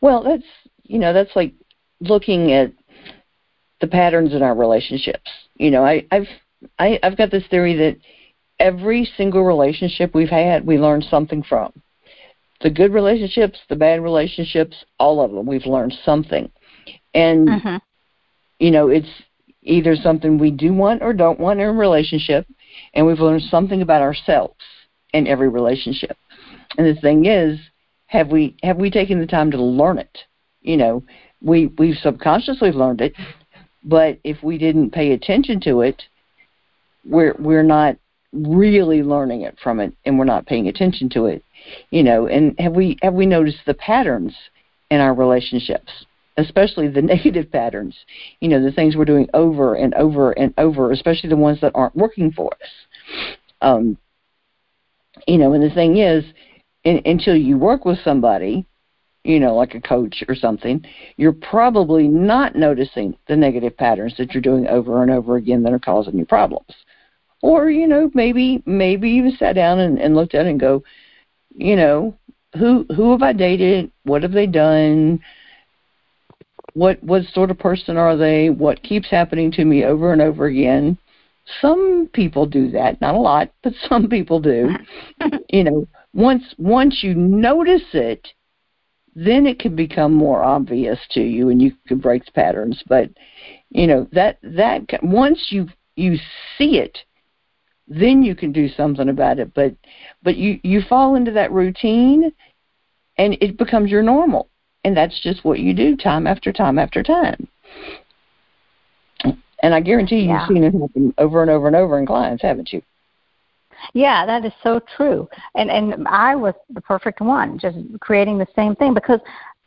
Well, that's you know that's like looking at the patterns in our relationships. You know, I, I've I, I've got this theory that every single relationship we've had, we learn something from. The good relationships, the bad relationships, all of them, we've learned something. And Mhm. you know, it's either something we do want or don't want in a relationship, and we've learned something about ourselves in every relationship. And the thing is, have we have we taken the time to learn it? You know, we we've subconsciously learned it, but if we didn't pay attention to it, we're we're not really learning it from it, and we're not paying attention to it. You know, and have we have we noticed the patterns in our relationships? especially the negative patterns, you know, the things we're doing over and over and over, especially the ones that aren't working for us. Um, you know, and the thing is, in, until you work with somebody, you know, like a coach or something, you're probably not noticing the negative patterns that you're doing over and over again that are causing you problems. Or, you know, maybe maybe you sat down and, and looked at it and go, you know, who who have I dated? What have they done? What what sort of person are they? What keeps happening to me over and over again? Some people do that, not a lot, but some people do. you know, once once you notice it, then it can become more obvious to you and you can break the patterns. But you know that that once you you see it, then you can do something about it. But but you you fall into that routine, and it becomes your normal, and that's just what you do time after time after time. And I guarantee you've Yeah. seen it happen over and over and over in clients, haven't you? Yeah, that is so true. And and I was the perfect one, just creating the same thing because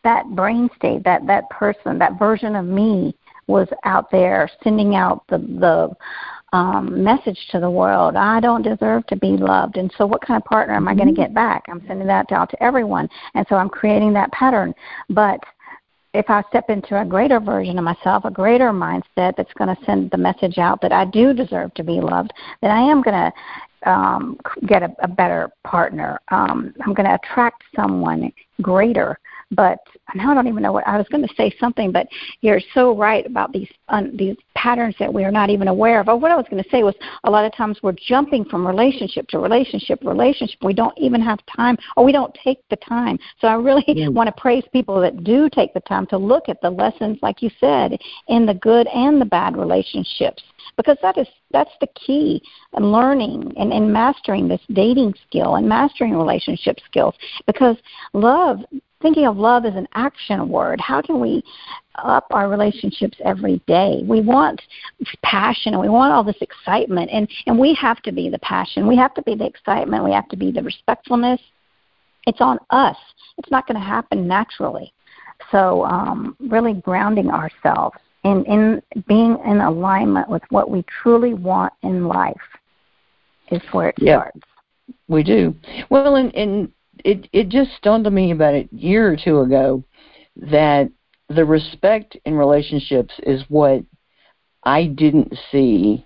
that brain state, that that person, that version of me was out there sending out the the um message to the world. I don't deserve to be loved. And so what kind of partner am I going to get back? I'm sending that out to everyone. And so I'm creating that pattern. But if I step into a greater version of myself, a greater mindset that's going to send the message out that I do deserve to be loved, then I am going to um, get a, a better partner. Um, I'm going to attract someone greater. But now I don't even know what I was going to say something. But you're so right about these um, these patterns that we are not even aware of. Oh, what I was going to say was a lot of times we're jumping from relationship to relationship, relationship. We don't even have time, or we don't take the time. So I really Yeah. want to praise people that do take the time to look at the lessons, like you said, in the good and the bad relationships because that is that's the key in learning and, and mastering this dating skill and mastering relationship skills because love thinking of love as an action word. How can we up our relationships every day? We want passion and we want all this excitement and and we have to be the passion. We have to be the excitement. We have to be the respectfulness. It's on us. It's not going to happen naturally. So um, really grounding ourselves in, in being in alignment with what we truly want in life is where it Yeah. starts. We do. Well, and, and it it just dawned on me about a year or two ago that the respect in relationships is what I didn't see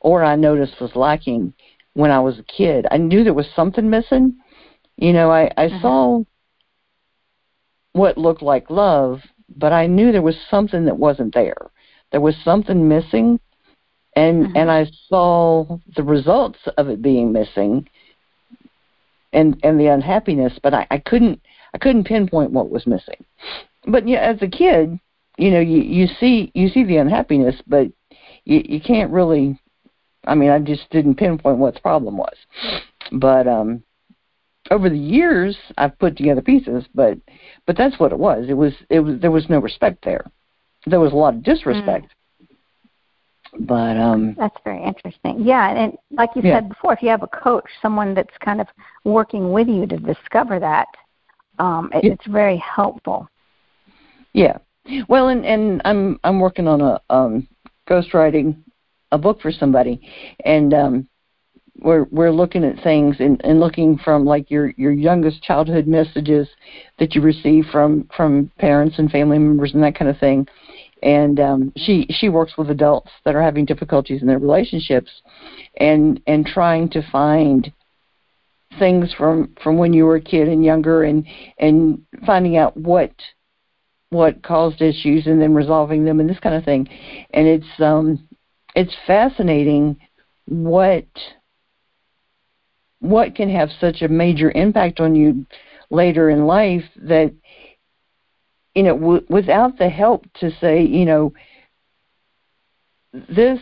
or I noticed was lacking when I was a kid. I knew there was something missing. You know, I, I Mhm. saw what looked like love, but I knew there was something that wasn't there. There was something missing and Mhm. and I saw the results of it being missing and and the unhappiness, but I, I couldn't I couldn't pinpoint what was missing. But yeah, as a kid, you know, you you see you see the unhappiness, but you you can't really. I mean, I just didn't pinpoint what the problem was. But um, over the years, I've put together pieces, but but that's what it was. It was it was there was no respect there. There was a lot of disrespect. But um, That's very interesting. Yeah, and like you Yeah. said before, if you have a coach, someone that's kind of working with you to discover that, um, it, Yeah. it's very helpful. Yeah. Well, and and I'm I'm working on a um ghostwriting a book for somebody, and um we're we're looking at things and, and looking from like your your youngest childhood messages that you receive from from parents and family members and that kind of thing. And um she she works with adults that are having difficulties in their relationships and and trying to find things from from when you were a kid and younger and and finding out what what caused issues and then resolving them and this kind of thing. And it's um it's fascinating what what can have such a major impact on you later in life that you know w- without the help to say you know this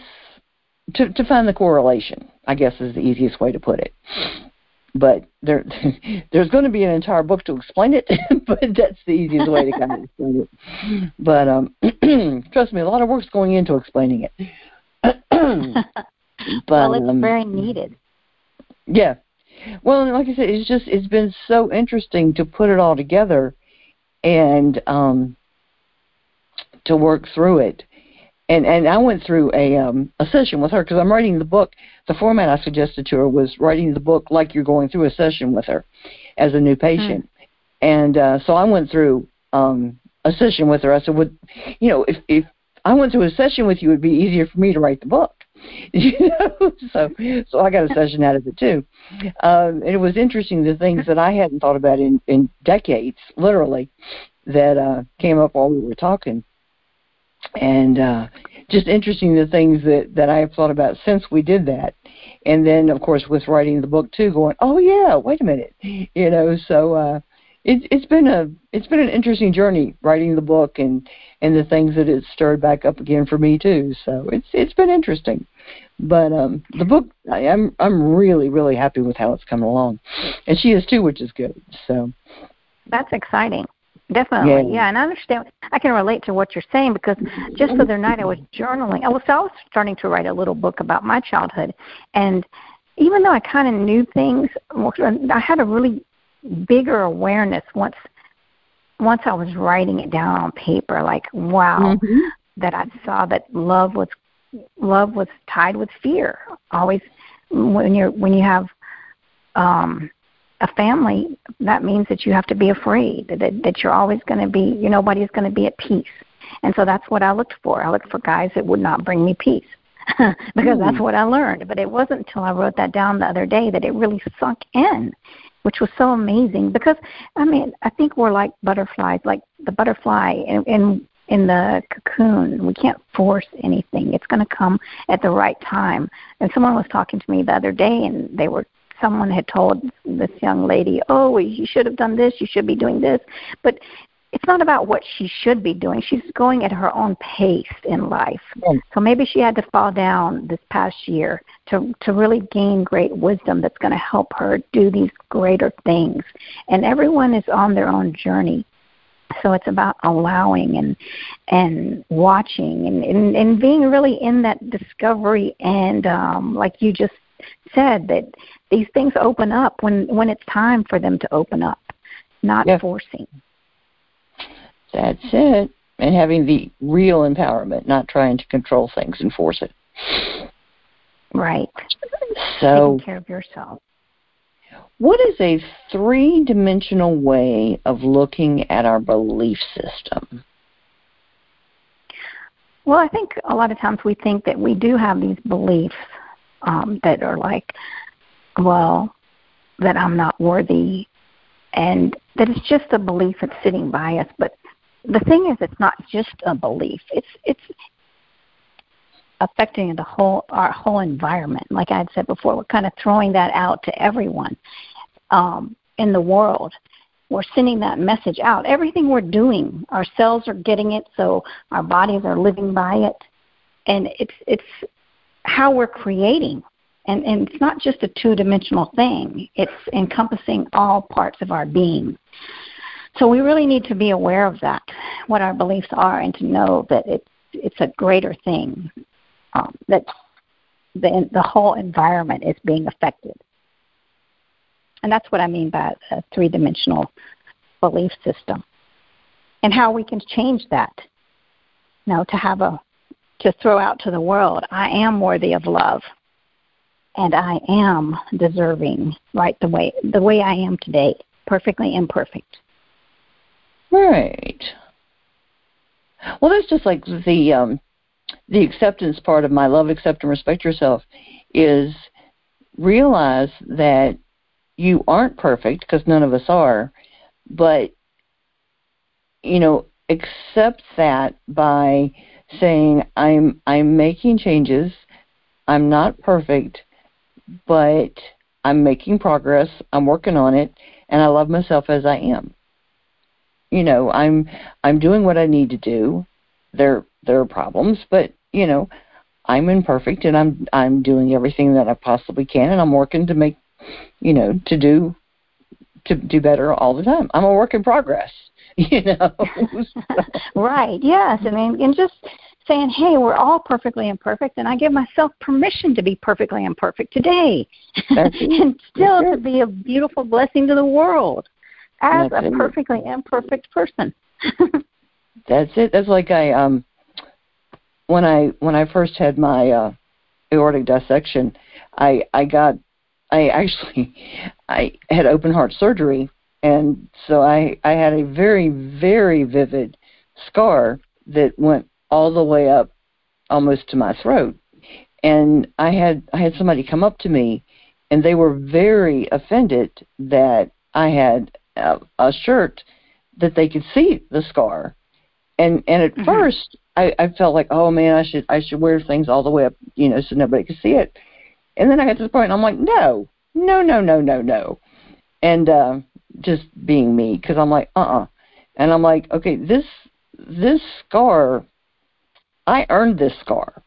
to to find the correlation i guess is the easiest way to put it but there there's going to be an entire book to explain it but that's the easiest way to kind of explain it but um trust me a lot of work's going into explaining it but well, it's um, very needed. yeah. Well, like I said, it's just it's been so interesting to put it all together and um to work through it. and and I went through a um a session with her because I'm writing the book. The format I suggested to her was writing the book like you're going through a session with her as a new patient. Mm. And uh so I went through um a session with her. I said, "Would you know if if I went through a session with you, it'd be easier for me to write the book." you know, so so I got a session out of it too. Um, and it was interesting the things that I hadn't thought about in in decades, literally, that uh, came up while we were talking, and uh, just interesting the things that that I have thought about since we did that, and then of course with writing the book too, going, oh yeah, wait a minute, you know, so. uh it's it's been a it's been an interesting journey writing the book and and the things that it stirred back up again for me too. So it's it's been interesting. But um the book I, am I'm really really happy with how it's coming along, and she is too, which is good. So that's exciting. Definitely, yeah. yeah. And I understand. I can relate to what you're saying because just the other night I was journaling. I was I was starting to write a little book about my childhood, and even though I kind of knew things, I had a really bigger awareness once once I was writing it down on paper, like wow, mm-hmm. that I saw that love was love was tied with fear. Always when you're when you have um a family, that means that you have to be afraid that that you're always going to be you nobody's going to be at peace. And so that's what I looked for. I looked for guys that would not bring me peace. because mm. that's what I learned. But it wasn't until I wrote that down the other day that it really sunk in which was so amazing because I mean I think we're like butterflies, like the butterfly and, in, in the cocoon. We can't force anything. It's going to come at the right time. And someone was talking to me the other day, and they were someone had told this young lady, "Oh, you should have done this. You should be doing this." But it's not about what she should be doing. She's going at her own pace in life. Mm. So maybe she had to fall down this past year to to really gain great wisdom that's going to help her do these greater things. And everyone is on their own journey. So it's about allowing and and watching and, and, and being really in that discovery and um like you just said that these things open up when when it's time for them to open up, not yeah. forcing. That's it. And having the real empowerment, not trying to control things and force it. Right. So taking care of yourself. What is a three dimensional way of looking at our belief system? Well, I think a lot of times we think that we do have these beliefs um, that are like, well, that I'm not worthy, and that it's just a belief that's sitting by us. But the thing is, it's not just a belief. It's it's affecting the whole our whole environment. Like I had said before, we're kind of throwing that out to everyone um, in the world. We're sending that message out. Everything we're doing, our cells are getting it, so our bodies are living by it, and it's it's how we're creating. And, and it's not just a two dimensional thing, it's encompassing all parts of our being. So we really need to be aware of that, what our beliefs are, and to know that it's it's a greater thing, um, that the the whole environment is being affected, and that's what I mean by a three dimensional belief system, and how we can change that. You know, to have a to throw out to the world, I am worthy of love, and I am deserving, right the way the way I am today, perfectly imperfect. Right. Well, that's just like the um, the acceptance part of my love, accept, and respect yourself is realize that you aren't perfect because none of us are, but you know accept that by saying I'm I'm making changes. I'm not perfect, but I'm making progress. I'm working on it, and I love myself as I am you know i'm i'm doing what i need to do there there are problems but you know i'm imperfect and i'm i'm doing everything that i possibly can and i'm working to make you know to do to do better all the time. I'm a work in progress you know. Right yes. I mean and just saying hey we're all perfectly imperfect and i give myself permission to be perfectly imperfect today. And still to be a beautiful blessing to the world as That's a it. perfectly imperfect person. That's it. That's like I um when I when I first had my uh, aortic dissection, I I got I actually I had open heart surgery, and so I I had a very very vivid scar that went all the way up almost to my throat, and I had I had somebody come up to me, and they were very offended that I had a, a shirt that they could see the scar, and and at Mhm. first I, I felt like oh man I should I should wear things all the way up you know so nobody could see it, and then I got to the point and I'm like no no no no no no, and uh, just being me because I'm like uh uh and I'm like okay this this scar I earned this scar.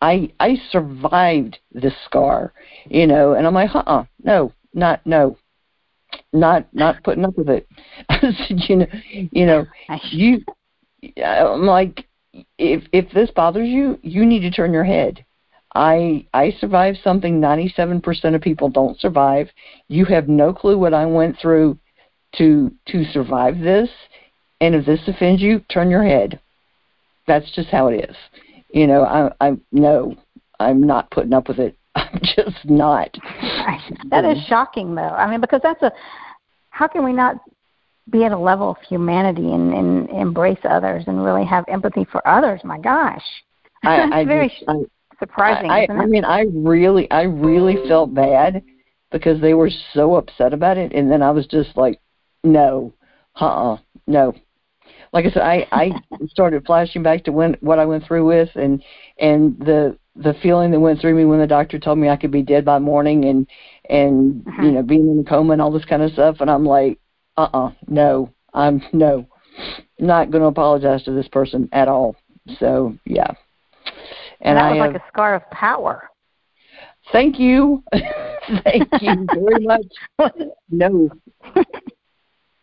I I survived this scar, you know, and I'm like, uh uh no, not no. Not not putting up with it. I said, you know you know, you I'm like if if this bothers you, you need to turn your head. I I survived something 97% of people don't survive. You have no clue what I went through to to survive this. And if this offends you, turn your head. That's just how it is. You know, I I no, I'm not putting up with it. I'm just not. that is shocking, though. I mean, because that's a how can we not be at a level of humanity and, and embrace others and really have empathy for others? My gosh, I, I very just, I, surprising, I, I mean, I really, I really felt bad because they were so upset about it, and then I was just like, no, uh, uh no. Like I said, I, I started flashing back to when what I went through with, and and the the feeling that went through me when the doctor told me I could be dead by morning, and and Mhm. you know being in a coma and all this kind of stuff, and I'm like, uh, uh no, I'm no, not going to apologize to this person at all. So yeah, and, and that I was have, like a scar of power. Thank you. Thank you very much. No.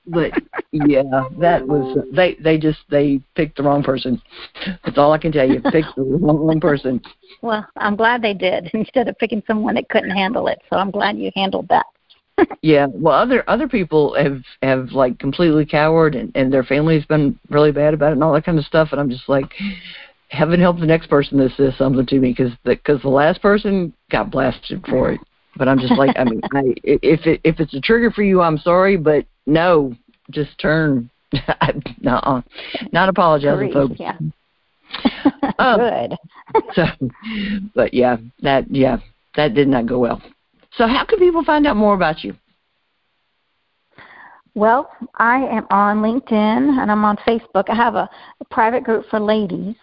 But yeah, that was they they just they picked the wrong person. That's all I can tell you. Picked the wrong person. Well, I'm glad they did instead of picking someone that couldn't handle it. So I'm glad you handled that. Yeah. Well other other people have have like completely cowered and, and their family's been really bad about it and all that kind of stuff and I'm just like heaven help the next person that says something to me because the, cause the last person got blasted for it. But I'm just like, I mean, I, if it if it's a trigger for you, I'm sorry, but no, just turn. Nuh-uh. Not apologizing, folks. Yeah. Oh. Good. So, but yeah, that yeah, that did not go well. So, how can people find out more about you? Well, I am on LinkedIn and I'm on Facebook. I have a, a private group for ladies,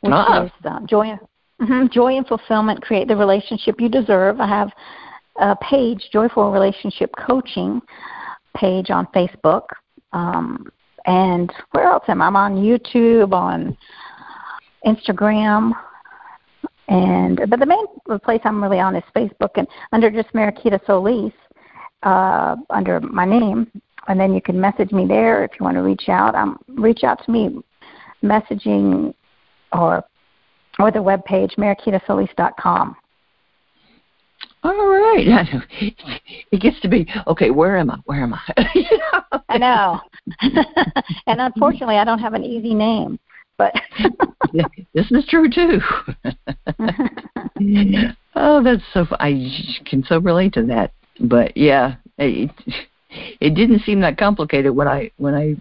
which Ah. is um, joy, mhm, joy and fulfillment. Create the relationship you deserve. I have a page, Joyful Relationship Coaching page on Facebook. Um, and where else am I? I'm on YouTube, on Instagram, and but the main place I'm really on is Facebook, and under just Mariquita Solis, uh, under my name, and then you can message me there if you want to reach out. Um, reach out to me, messaging or or the web page mariquitasolis.com. All right. It gets to be okay. Where am I? Where am I? I know, and unfortunately, I don't have an easy name, but this is true too. oh, that's so. I can so relate to that. But yeah, it it didn't seem that complicated when I when I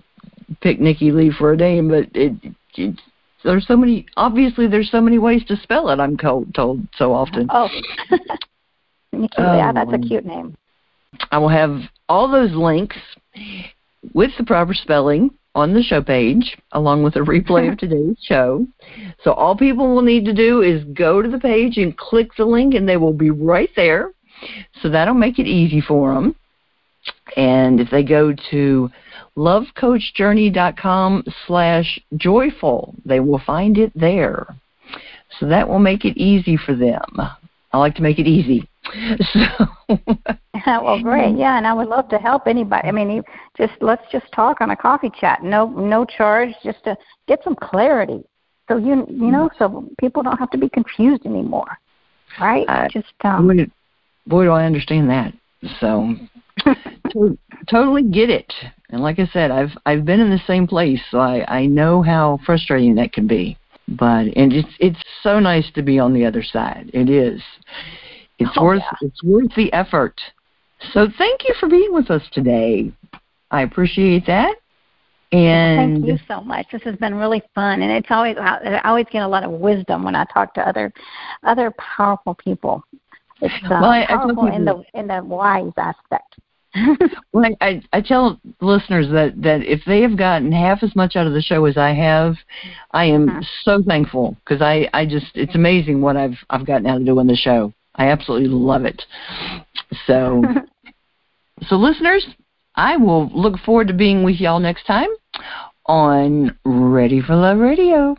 picked Nikki Lee for a name, but it, it there's so many. Obviously, there's so many ways to spell it. I'm told told so often. oh, Nikki, Oh, yeah, that's a oh. cute name. I will have all those links with the proper spelling on the show page, along with a replay of today's show. So all people will need to do is go to the page and click the link, and they will be right there. So that'll make it easy for them. And if they go to lovecoachjourney.com slash joyful, they will find it there. So that will make it easy for them. I like to make it easy. So well, great. Yeah, and I would love to help anybody. I mean, just let's just talk on a coffee chat. No, no charge, just to get some clarity. So you you know, so people don't have to be confused anymore, right? I- just um, boy, boy, do I understand that. So to, totally get it. And like I said, I've I've been in the same place, so I I know how frustrating that can be. but and it's it's so nice to be on the other side. It is. It's Oh, worth yeah. it's worth the effort. So thank you for being with us today. I appreciate that. And Thank you so much. This has been really fun, and it's always I always get a lot of wisdom when I talk to other other powerful people. It's uh, Well, I- I powerful in the in the wise aspect. Well, I, I, I tell listeners that, that if they have gotten half as much out of the show as I have, I am Mhm. so thankful because I, I just it's amazing what I've I've gotten out of doing the show. I absolutely love it. So so listeners, I will look forward to being with y'all next time on Ready for Love Radio.